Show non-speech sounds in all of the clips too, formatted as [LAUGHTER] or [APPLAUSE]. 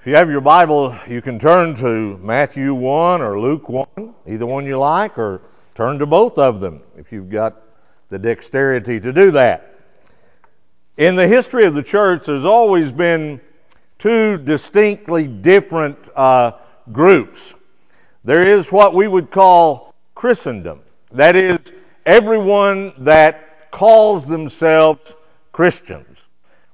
If you have your Bible, you can turn to Matthew 1 or Luke 1, either one you like, or turn to both of them if you've got the dexterity to do that. In the history of the church, there's always been two distinctly different uh, groups. There is what we would call Christendom. That is, everyone that calls themselves Christians,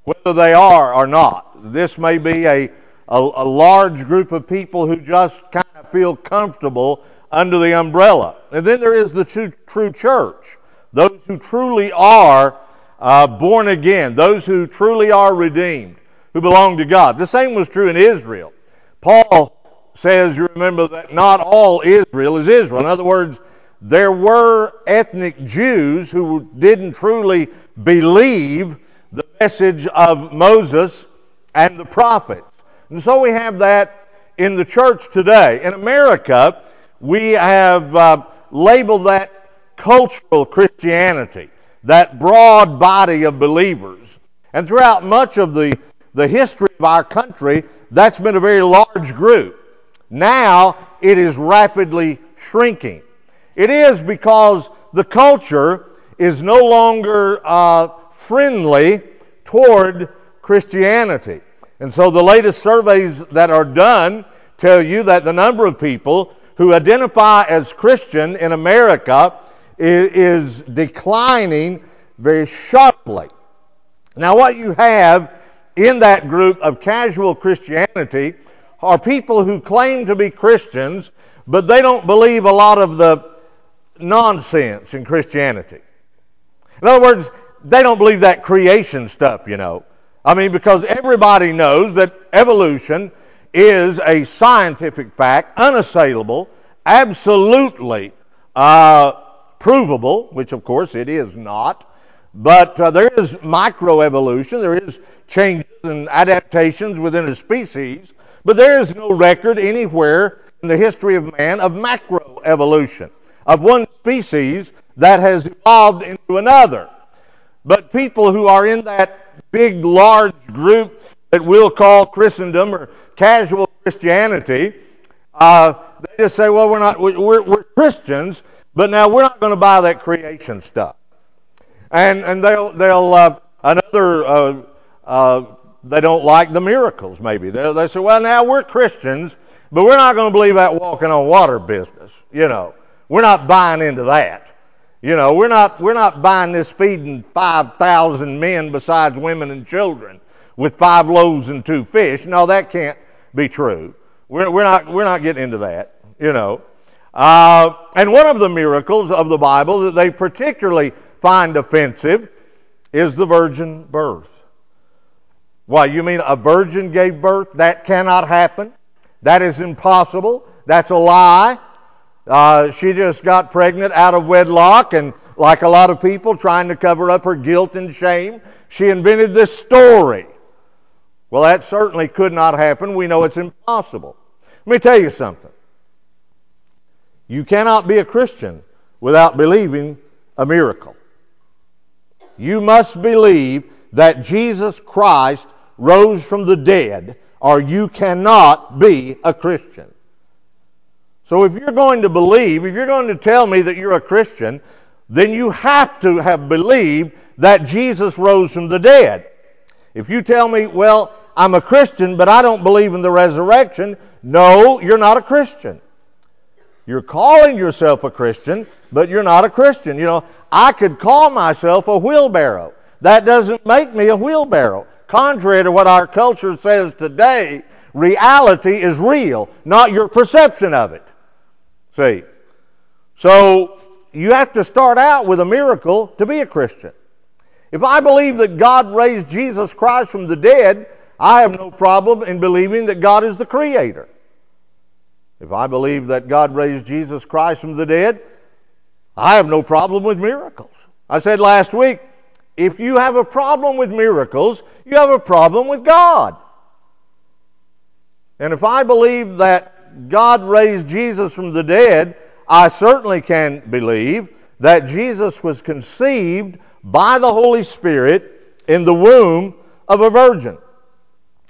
whether they are or not. This may be a, a, a large group of people who just kind of feel comfortable under the umbrella. And then there is the true, true church, those who truly are uh, born again, those who truly are redeemed, who belong to God. The same was true in Israel. Paul says, you remember, that not all Israel is Israel. In other words, there were ethnic Jews who didn't truly believe the message of Moses and the prophets. And so we have that in the church today. In America, we have uh, labeled that cultural Christianity, that broad body of believers. And throughout much of the, the history of our country, that's been a very large group. Now it is rapidly shrinking. It is because the culture is no longer uh, friendly toward Christianity. And so the latest surveys that are done tell you that the number of people who identify as Christian in America is, declining very sharply. Now, what you have in that group of casual Christianity are people who claim to be Christians, but they don't believe a lot of the nonsense in Christianity. In other words, they don't believe that creation stuff, you know. I mean, because everybody knows that evolution is a scientific fact, unassailable, absolutely uh, provable, which of course it is not. But uh, there is microevolution, there is changes and adaptations within a species, but there is no record anywhere in the history of man of macroevolution, of one species that has evolved into another. But people who are in that big, large group that we'll call Christendom or casual Christianity, uh, they just say, well, we're not, we're, we're Christians, but now we're not going to buy that creation stuff. And, and they'll, they'll, uh, another, uh, uh, they don't like the miracles, maybe. They, they say, well, now we're Christians, but we're not going to believe that walking on water business. You know, we're not buying into that. You know, we're not, we're not buying this feeding 5,000 men besides women and children with five loaves and two fish. No, that can't be true. We're, we're, not, we're not getting into that, you know. Uh, and one of the miracles of the Bible that they particularly find offensive is the virgin birth. Why, you mean a virgin gave birth? That cannot happen. That is impossible. That's a lie. Uh, she just got pregnant out of wedlock, and like a lot of people trying to cover up her guilt and shame, she invented this story. Well, that certainly could not happen. We know it's impossible. Let me tell you something. You cannot be a Christian without believing a miracle. You must believe that Jesus Christ rose from the dead, or you cannot be a Christian. So if you're going to believe, if you're going to tell me that you're a Christian, then you have to have believed that Jesus rose from the dead. If you tell me, well, I'm a Christian, but I don't believe in the resurrection, no, you're not a Christian. You're calling yourself a Christian, but you're not a Christian. You know, I could call myself a wheelbarrow. That doesn't make me a wheelbarrow. Contrary to what our culture says today, reality is real, not your perception of it. See? So you have to start out with a miracle to be a Christian. If I believe that God raised Jesus Christ from the dead, I have no problem in believing that God is the creator. If I believe that God raised Jesus Christ from the dead, I have no problem with miracles. I said last week, if you have a problem with miracles, you have a problem with God. And if I believe that God raised Jesus from the dead, I certainly can believe that Jesus was conceived by the Holy Spirit in the womb of a virgin.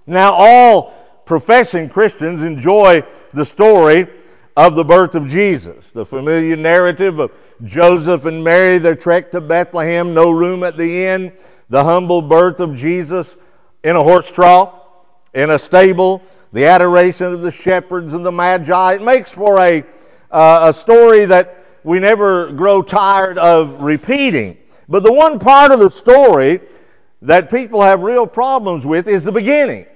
Now, all professing Christians enjoy the story of the birth of Jesus. The familiar narrative of Joseph and Mary, their trek to Bethlehem, no room at the inn, the humble birth of Jesus in a horse trough, in a stable, the adoration of the shepherds and the magi. It makes for a, uh, a story that we never grow tired of repeating. But the one part of the story that people have real problems with is the beginning.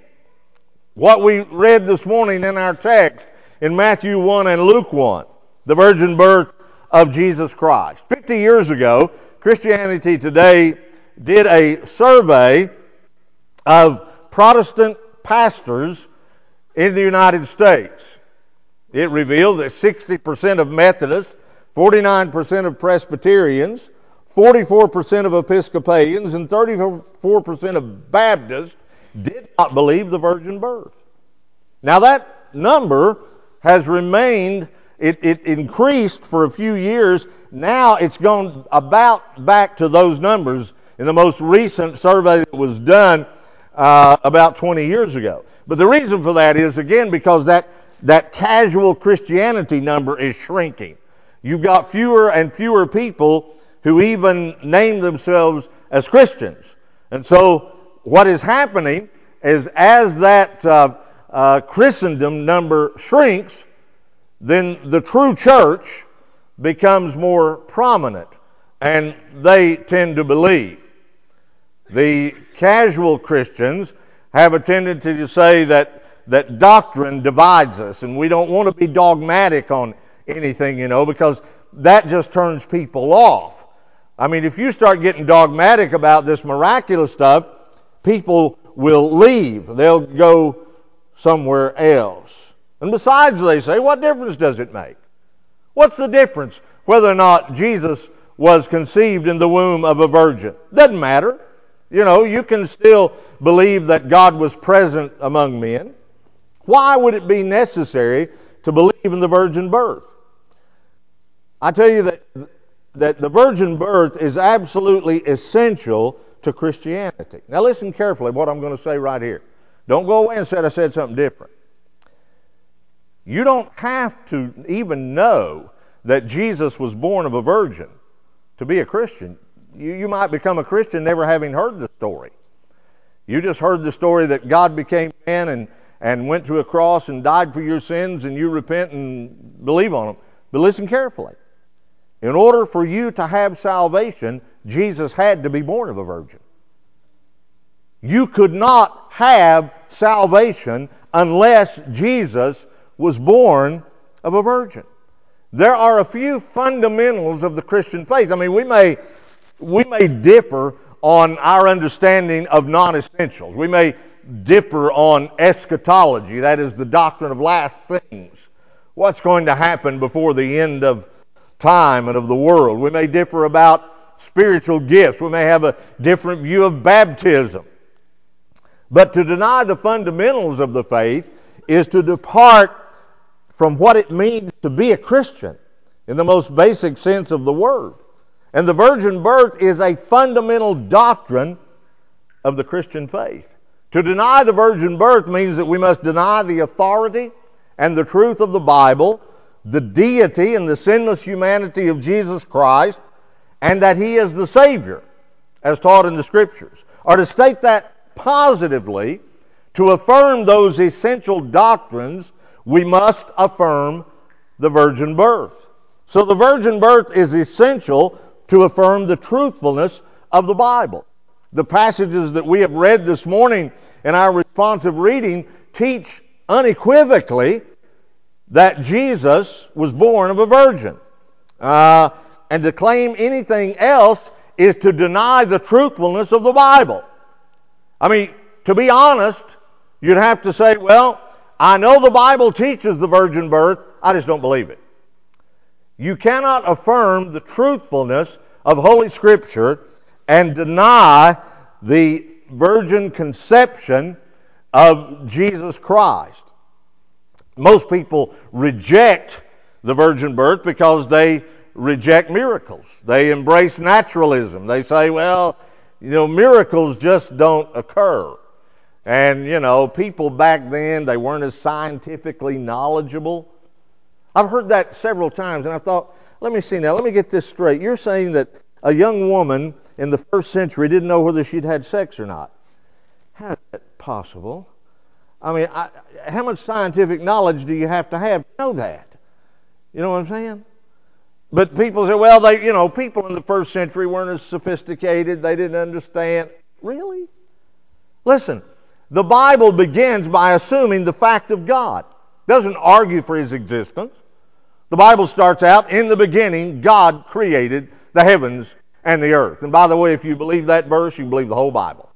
What we read this morning in our text in Matthew 1 and Luke 1, the virgin birth of Jesus Christ. 50 years ago, Christianity Today did a survey of Protestant pastors in the United States. It revealed that 60% of Methodists, 49% of Presbyterians, 44% of Episcopalians, and 34% of Baptists did not believe the virgin birth. Now that number has remained, it, it increased for a few years. Now it's gone about back to those numbers in the most recent survey that was done uh, about 20 years ago. But the reason for that is, again, because that, that casual Christianity number is shrinking. You've got fewer and fewer people who even name themselves as Christians. And so what is happening is as that uh, uh, Christendom number shrinks, then the true church becomes more prominent and they tend to believe. The casual Christians have a tendency to say that, that doctrine divides us and we don't want to be dogmatic on anything, you know, because that just turns people off. I mean, if you start getting dogmatic about this miraculous stuff, people will leave. They'll go somewhere else. And besides, they say, what difference does it make? What's the difference whether or not Jesus was conceived in the womb of a virgin? Doesn't matter. You know, you can still believe that God was present among men. Why would it be necessary to believe in the virgin birth? I tell you that that the virgin birth is absolutely essential to Christianity. Now, listen carefully what I'm going to say right here. Don't go away and say I said something different. You don't have to even know that Jesus was born of a virgin to be a Christian. You, you might become a Christian never having heard the story. You just heard the story that God became man and, and went to a cross and died for your sins, and you repent and believe on him. But listen carefully. In order for you to have salvation, Jesus had to be born of a virgin. You could not have salvation unless Jesus was born of a virgin. There are a few fundamentals of the Christian faith. I mean, we may, we may differ on our understanding of non essentials. We may differ on eschatology, that is the doctrine of last things. What's going to happen before the end of time and of the world. We may differ about spiritual gifts. We may have a different view of baptism. But to deny the fundamentals of the faith is to depart from what it means to be a Christian in the most basic sense of the word. And the virgin birth is a fundamental doctrine of the Christian faith. To deny the virgin birth means that we must deny the authority and the truth of the Bible the deity and the sinless humanity of Jesus Christ and that he is the Savior, as taught in the Scriptures. Or to state that positively, to affirm those essential doctrines, we must affirm the virgin birth. So the virgin birth is essential to affirm the truthfulness of the Bible. The passages that we have read this morning in our responsive reading teach unequivocally that Jesus was born of a virgin. Uh, and to claim anything else is to deny the truthfulness of the Bible. I mean, to be honest, you'd have to say, well, I know the Bible teaches the virgin birth, I just don't believe it. You cannot affirm the truthfulness of Holy Scripture and deny the virgin conception of Jesus Christ. Most people reject the virgin birth because they reject miracles. They embrace naturalism. They say, well, you know, miracles just don't occur. And, you know, people back then, they weren't as scientifically knowledgeable. I've heard that several times, and I thought, let me see now, let me get this straight. You're saying that a young woman in the first century didn't know whether she'd had sex or not. How is that possible? I mean, I, how much scientific knowledge do you have to have to know that? You know what I'm saying? But people say, well, they, you know, people in the first century weren't as sophisticated. They didn't understand. Really? Listen, the Bible begins by assuming the fact of God. Doesn't argue for his existence. The Bible starts out, in the beginning, God created the heavens and the earth. And by the way, if you believe that verse, you believe the whole Bible.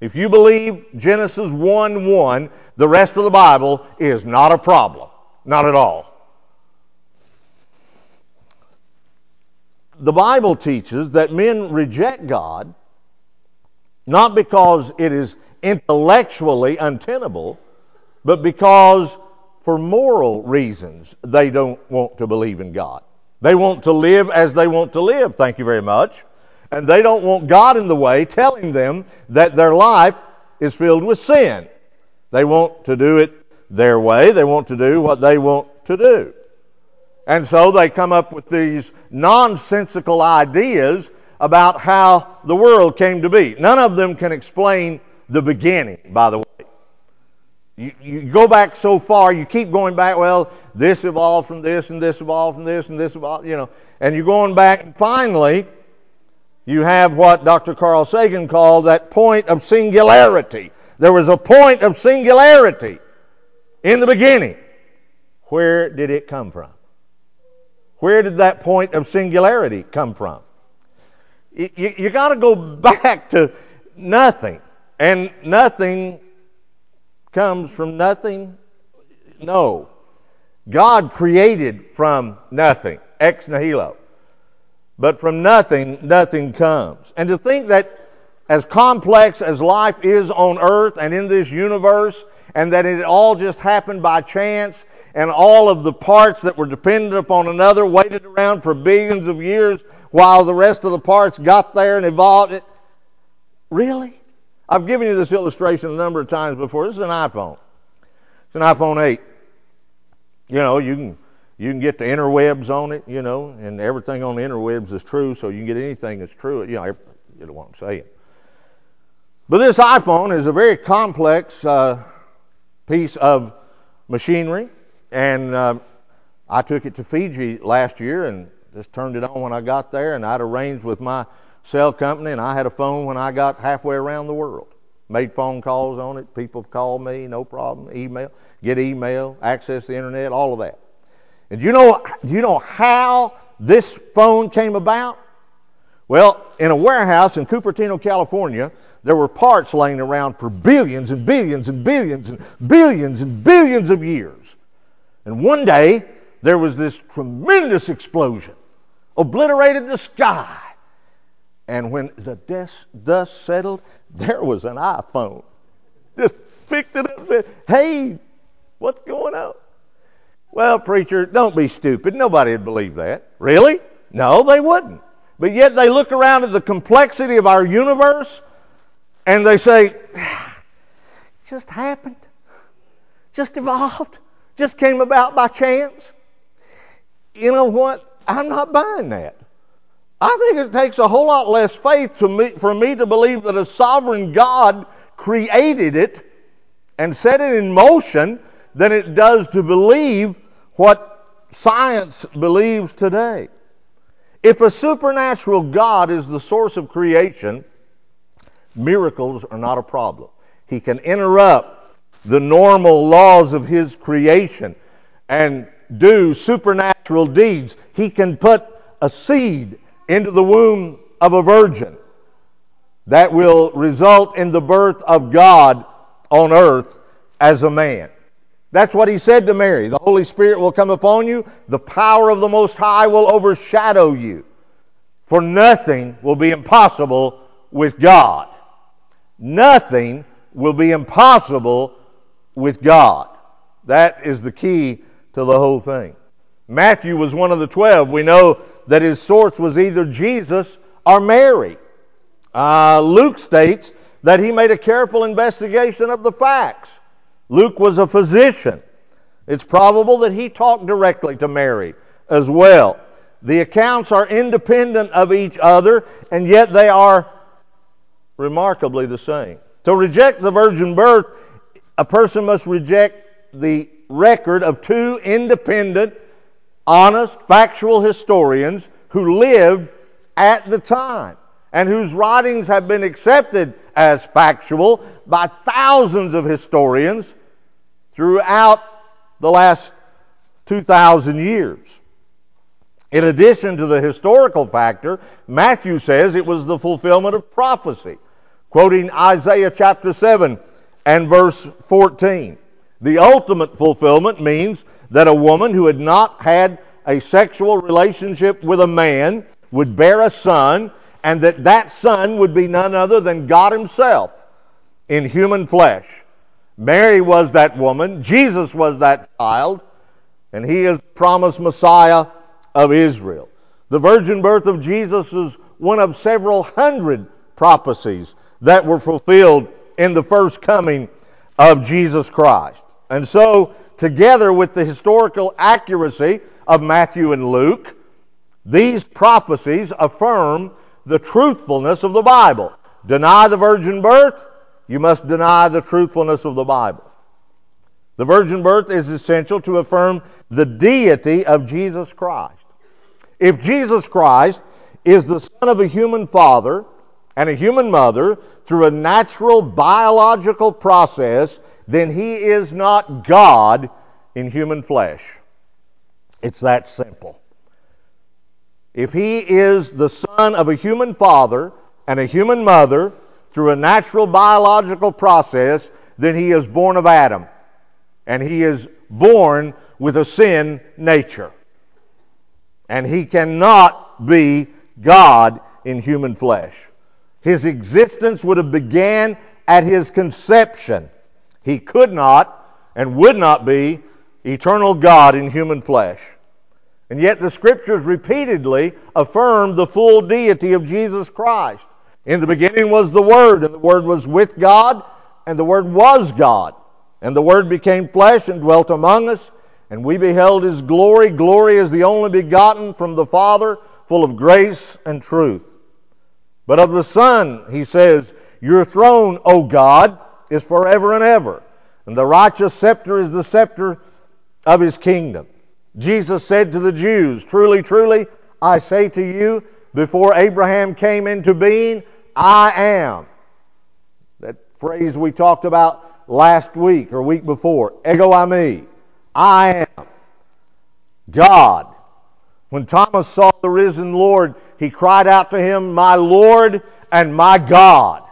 If you believe Genesis 1 1, the rest of the Bible is not a problem. Not at all. The Bible teaches that men reject God not because it is intellectually untenable, but because for moral reasons they don't want to believe in God. They want to live as they want to live, thank you very much. And they don't want God in the way telling them that their life is filled with sin. They want to do it their way. They want to do what they want to do. And so they come up with these nonsensical ideas about how the world came to be. None of them can explain the beginning, by the way. You, you go back so far, you keep going back, well, this evolved from this, and this evolved from this, and this evolved, you know, and you're going back, finally, you have what Dr. Carl Sagan called that point of singularity. There was a point of singularity in the beginning. Where did it come from? Where did that point of singularity come from? You, you, you got to go [LAUGHS] back to nothing. And nothing comes from nothing? No. God created from nothing, ex nihilo. But from nothing, nothing comes. And to think that as complex as life is on earth and in this universe, and that it all just happened by chance, and all of the parts that were dependent upon another waited around for billions of years while the rest of the parts got there and evolved it. Really? I've given you this illustration a number of times before. This is an iPhone. It's an iPhone 8. You know, you can you can get the interwebs on it, you know, and everything on the interwebs is true, so you can get anything that's true. You know, you what I'm saying. But this iPhone is a very complex uh, piece of machinery, and uh, I took it to Fiji last year and just turned it on when I got there, and I'd arranged with my cell company, and I had a phone when I got halfway around the world. Made phone calls on it. People called me, no problem. Email, get email, access the internet, all of that. And you know, do you know how this phone came about? Well, in a warehouse in Cupertino, California, there were parts laying around for billions and billions and billions and billions and billions of years. And one day, there was this tremendous explosion, obliterated the sky. And when the dust settled, there was an iPhone. Just picked it up and said, Hey, what's going on? Well, preacher, don't be stupid. Nobody would believe that. Really? No, they wouldn't. But yet they look around at the complexity of our universe and they say, ah, just happened, just evolved, just came about by chance. You know what? I'm not buying that. I think it takes a whole lot less faith me, for me to believe that a sovereign God created it and set it in motion than it does to believe what science believes today. If a supernatural God is the source of creation, miracles are not a problem. He can interrupt the normal laws of His creation and do supernatural deeds. He can put a seed into the womb of a virgin that will result in the birth of God on earth as a man. That's what he said to Mary. The Holy Spirit will come upon you. The power of the Most High will overshadow you. For nothing will be impossible with God. Nothing will be impossible with God. That is the key to the whole thing. Matthew was one of the twelve. We know that his source was either Jesus or Mary. Uh, Luke states that he made a careful investigation of the facts. Luke was a physician. It's probable that he talked directly to Mary as well. The accounts are independent of each other, and yet they are remarkably the same. To reject the virgin birth, a person must reject the record of two independent, honest, factual historians who lived at the time and whose writings have been accepted as factual by thousands of historians throughout the last 2,000 years. In addition to the historical factor, Matthew says it was the fulfillment of prophecy, quoting Isaiah chapter 7 and verse 14. The ultimate fulfillment means that a woman who had not had a sexual relationship with a man would bear a son, and that that son would be none other than God Himself in human flesh. Mary was that woman, Jesus was that child, and He is the promised Messiah of Israel. The virgin birth of Jesus is one of several hundred prophecies that were fulfilled in the first coming of Jesus Christ. And so, together with the historical accuracy of Matthew and Luke, these prophecies affirm the truthfulness of the Bible. Deny the virgin birth, you must deny the truthfulness of the Bible. The virgin birth is essential to affirm the deity of Jesus Christ. If Jesus Christ is the son of a human father and a human mother through a natural biological process, then he is not God in human flesh. It's that simple. If he is the son of a human father and a human mother through a natural biological process, then he is born of Adam. And he is born with a sin nature. And he cannot be God in human flesh. His existence would have began at his conception. He could not and would not be eternal God in human flesh. And yet the scriptures repeatedly affirm the full deity of Jesus Christ. In the beginning was the Word, and the Word was with God, and the Word was God. And the Word became flesh and dwelt among us, and we beheld His glory. Glory is the only begotten from the Father, full of grace and truth. But of the Son, he says, Your throne, O God, is forever and ever, and the righteous scepter is the scepter of his kingdom. Jesus said to the Jews, Truly, truly, I say to you, before Abraham came into being, I am. That phrase we talked about last week or week before, ego eimi. I am. God. When Thomas saw the risen Lord, he cried out to him, My Lord and my God,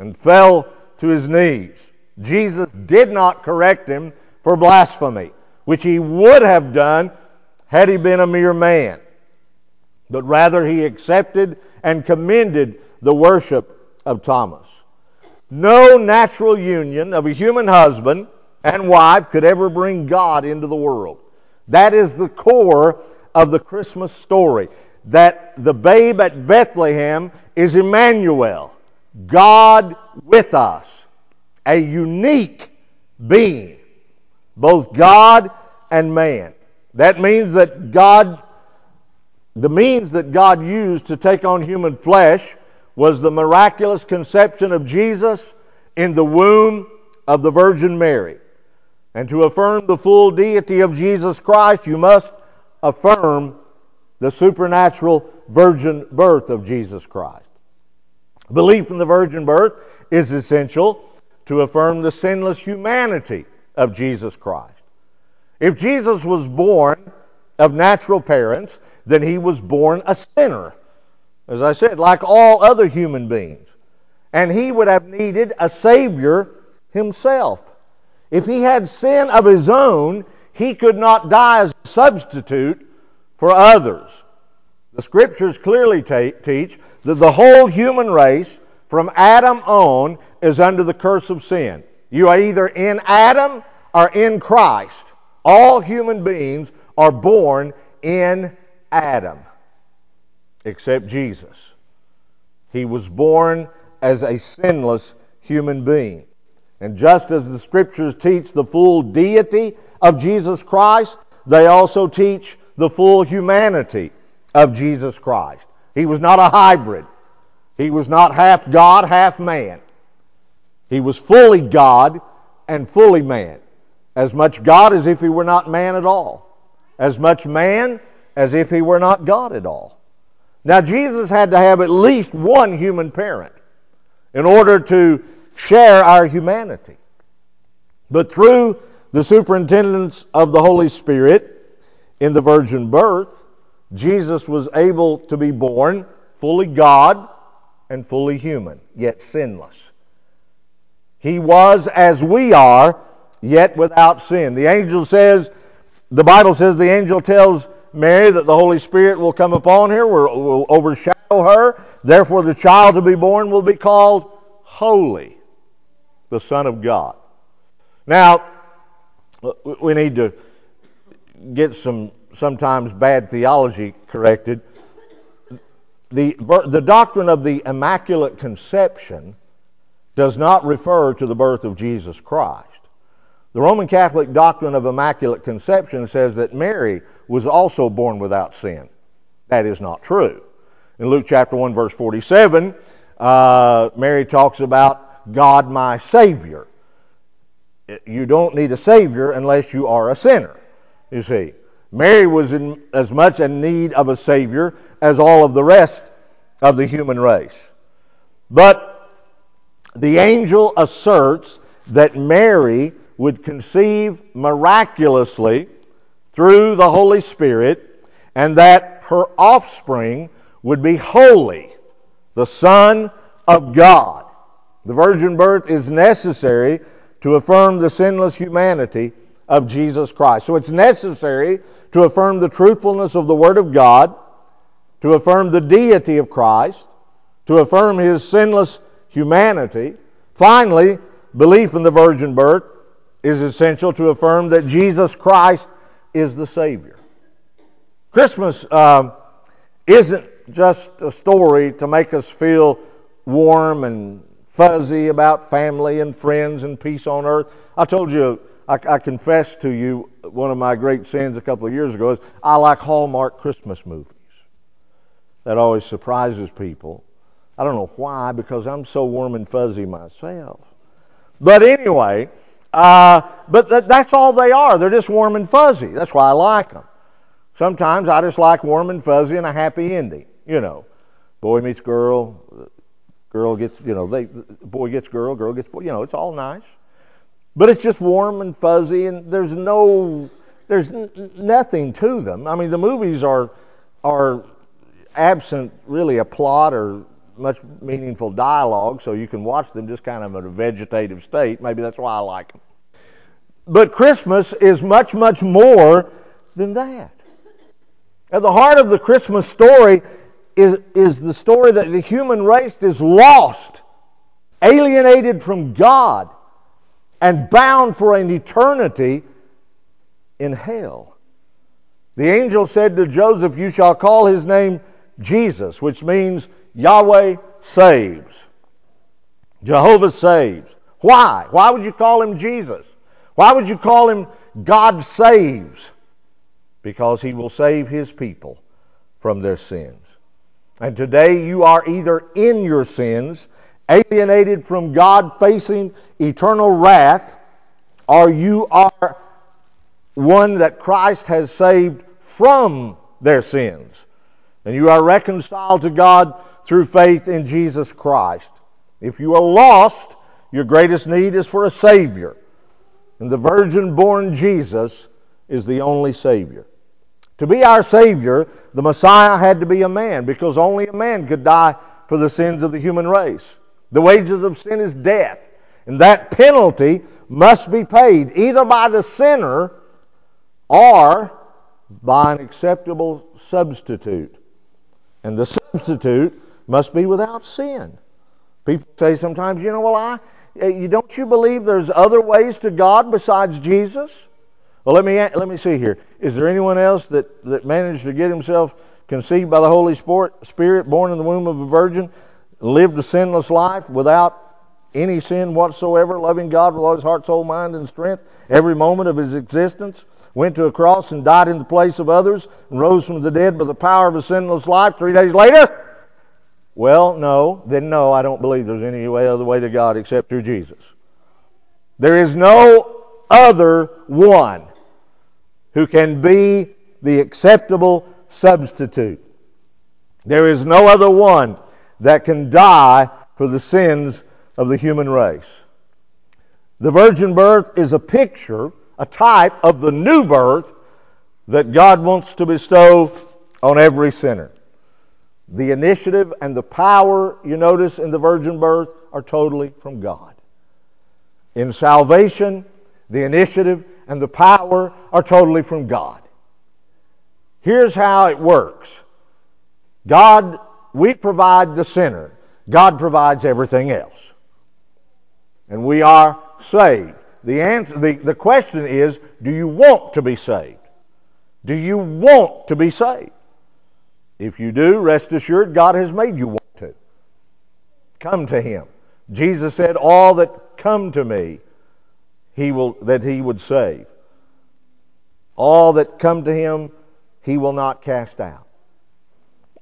and fell to his knees. Jesus did not correct him for blasphemy, which he would have done had he been a mere man. But rather he accepted and commended the worship of Thomas. No natural union of a human husband and wife could ever bring God into the world. That is the core of the Christmas story. That the babe at Bethlehem is Emmanuel, God with us, a unique being, both God and man. That means that God, the means that God used to take on human flesh was the miraculous conception of Jesus in the womb of the Virgin Mary. And to affirm the full deity of Jesus Christ, you must affirm the supernatural virgin birth of Jesus Christ. Belief in the virgin birth is essential to affirm the sinless humanity of Jesus Christ. If Jesus was born of natural parents, then he was born a sinner as I said, like all other human beings. And he would have needed a Savior himself. If he had sin of his own, he could not die as a substitute for others. The scriptures clearly t- teach that the whole human race, from Adam on, is under the curse of sin. You are either in Adam or in Christ. All human beings are born in Adam except Jesus. He was born as a sinless human being. And just as the scriptures teach the full deity of Jesus Christ, they also teach the full humanity of Jesus Christ. He was not a hybrid. He was not half God, half man. He was fully God and fully man. As much God as if he were not man at all. As much man as if he were not God at all. Now, Jesus had to have at least one human parent in order to share our humanity. But through the superintendence of the Holy Spirit in the virgin birth, Jesus was able to be born fully God and fully human, yet sinless. He was as we are, yet without sin. The angel says, the Bible says the angel tells Mary that the Holy Spirit will come upon her, will, overshadow her. Therefore, the child to be born will be called Holy, the Son of God. Now, we need to get some sometimes bad theology corrected. The, the doctrine of the Immaculate Conception does not refer to the birth of Jesus Christ. The Roman Catholic doctrine of Immaculate Conception says that Mary was also born without sin. That is not true. In Luke chapter 1, verse 47, uh, Mary talks about God my Savior. You don't need a Savior unless you are a sinner, you see. Mary was in as much in need of a Savior as all of the rest of the human race. But the angel asserts that Mary would conceive miraculously through the Holy Spirit and that her offspring would be holy, the Son of God. The virgin birth is necessary to affirm the sinless humanity of Jesus Christ. So it's necessary to affirm the truthfulness of the Word of God, to affirm the deity of Christ, to affirm his sinless humanity. Finally, belief in the virgin birth is essential to affirm that Jesus Christ is the Savior. Christmas um, isn't just a story to make us feel warm and fuzzy about family and friends and peace on earth. I told you, I, I to you, one of my great sins a couple of years ago is I like Hallmark Christmas movies. That always surprises people. I don't know why, because I'm so warm and fuzzy myself. But anyway, uh, but th- that's all they are. They're just warm and fuzzy. That's why I like them. Sometimes I just like warm and fuzzy and a happy ending. You know, boy meets girl, girl gets, you know, they, boy gets girl, girl gets boy. You know, it's all nice. But it's just warm and fuzzy, and there's no, there's n- nothing to them. I mean, the movies are, are absent really a plot or much meaningful dialogue, so you can watch them just kind of in a vegetative state. Maybe that's why I like them. But Christmas is much, much more than that. At the heart of the Christmas story is, is the story that the human race is lost, alienated from God, and bound for an eternity in hell. The angel said to Joseph, You shall call his name Jesus, which means Yahweh saves. Jehovah saves. Why? Why would you call him Jesus? Why would you call him God saves? Because he will save his people from their sins. And today you are either in your sins, alienated from God, facing eternal wrath, or you are one that Christ has saved from their sins. And you are reconciled to God through faith in Jesus Christ. If you are lost, your greatest need is for a Savior. And the virgin born Jesus is the only Savior. To be our Savior, the Messiah had to be a man because only a man could die for the sins of the human race. The wages of sin is death. And that penalty must be paid either by the sinner or by an acceptable substitute. And the substitute must be without sin. People say sometimes, you know, well, I, eh, you, don't you believe there's other ways to God besides Jesus? Well, let me let me see here. Is there anyone else that, that managed to get himself conceived by the Holy Spirit, born in the womb of a virgin, lived a sinless life without any sin whatsoever, loving God with all his heart, soul, mind, and strength every moment of his existence, went to a cross and died in the place of others, and rose from the dead by the power of a sinless life three days later? Well, no. Then no, I don't believe there's any way other way to God except through Jesus. There is no other one who can be the acceptable substitute. There is no other one that can die for the sins of the human race. The virgin birth is a picture, a type of the new birth that God wants to bestow on every sinner. The initiative and the power, you notice, in the virgin birth are totally from God. In salvation, the initiative and the power are totally from God. Here's how it works God, we provide the sinner, God provides everything else. And we are saved. The, answer, the, the question is do you want to be saved? Do you want to be saved? If you do, rest assured God has made you want to. Come to Him. Jesus said, All that come to me, he will, that He would save. All that come to Him, He will not cast out.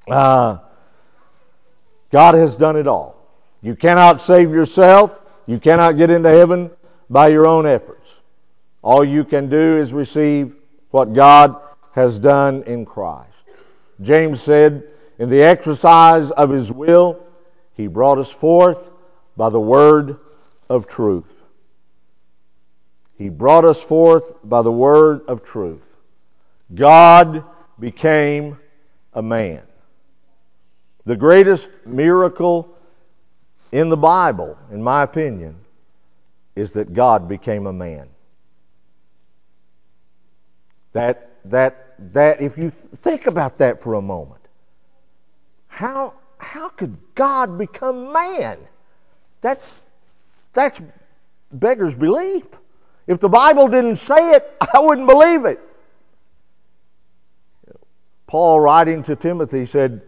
Uh, God has done it all. You cannot save yourself. You cannot get into heaven by your own efforts. All you can do is receive what God has done in Christ. James said, In the exercise of his will, he brought us forth by the word of truth. He brought us forth by the word of truth. God became a man. The greatest miracle in the Bible, in my opinion, is that God became a man. That, that, that, if you think about that for a moment, how, how could God become man? That's, that's beggar's belief. If the Bible didn't say it, [LAUGHS] I wouldn't believe it. Paul, writing to Timothy, said,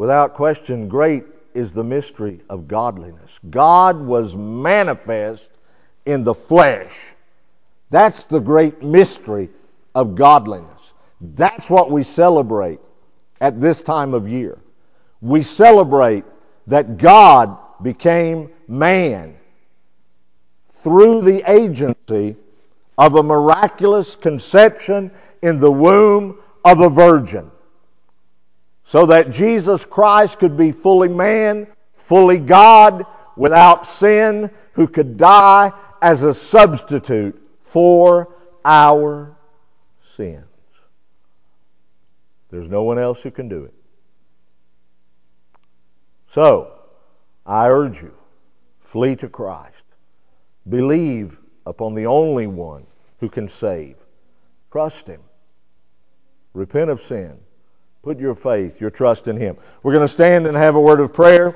Without question, great is the mystery of godliness. God was manifest in the flesh. That's the great mystery of godliness. That's what we celebrate at this time of year. We celebrate that God became man through the agency of a miraculous conception in the womb of a virgin. So that Jesus Christ could be fully man, fully God, without sin, who could die as a substitute for our sins. There's no one else who can do it. So, I urge you, flee to Christ. Believe upon the only one who can save. Trust Him. Repent of sin. Put your faith, your trust in Him. We're going to stand and have a word of prayer.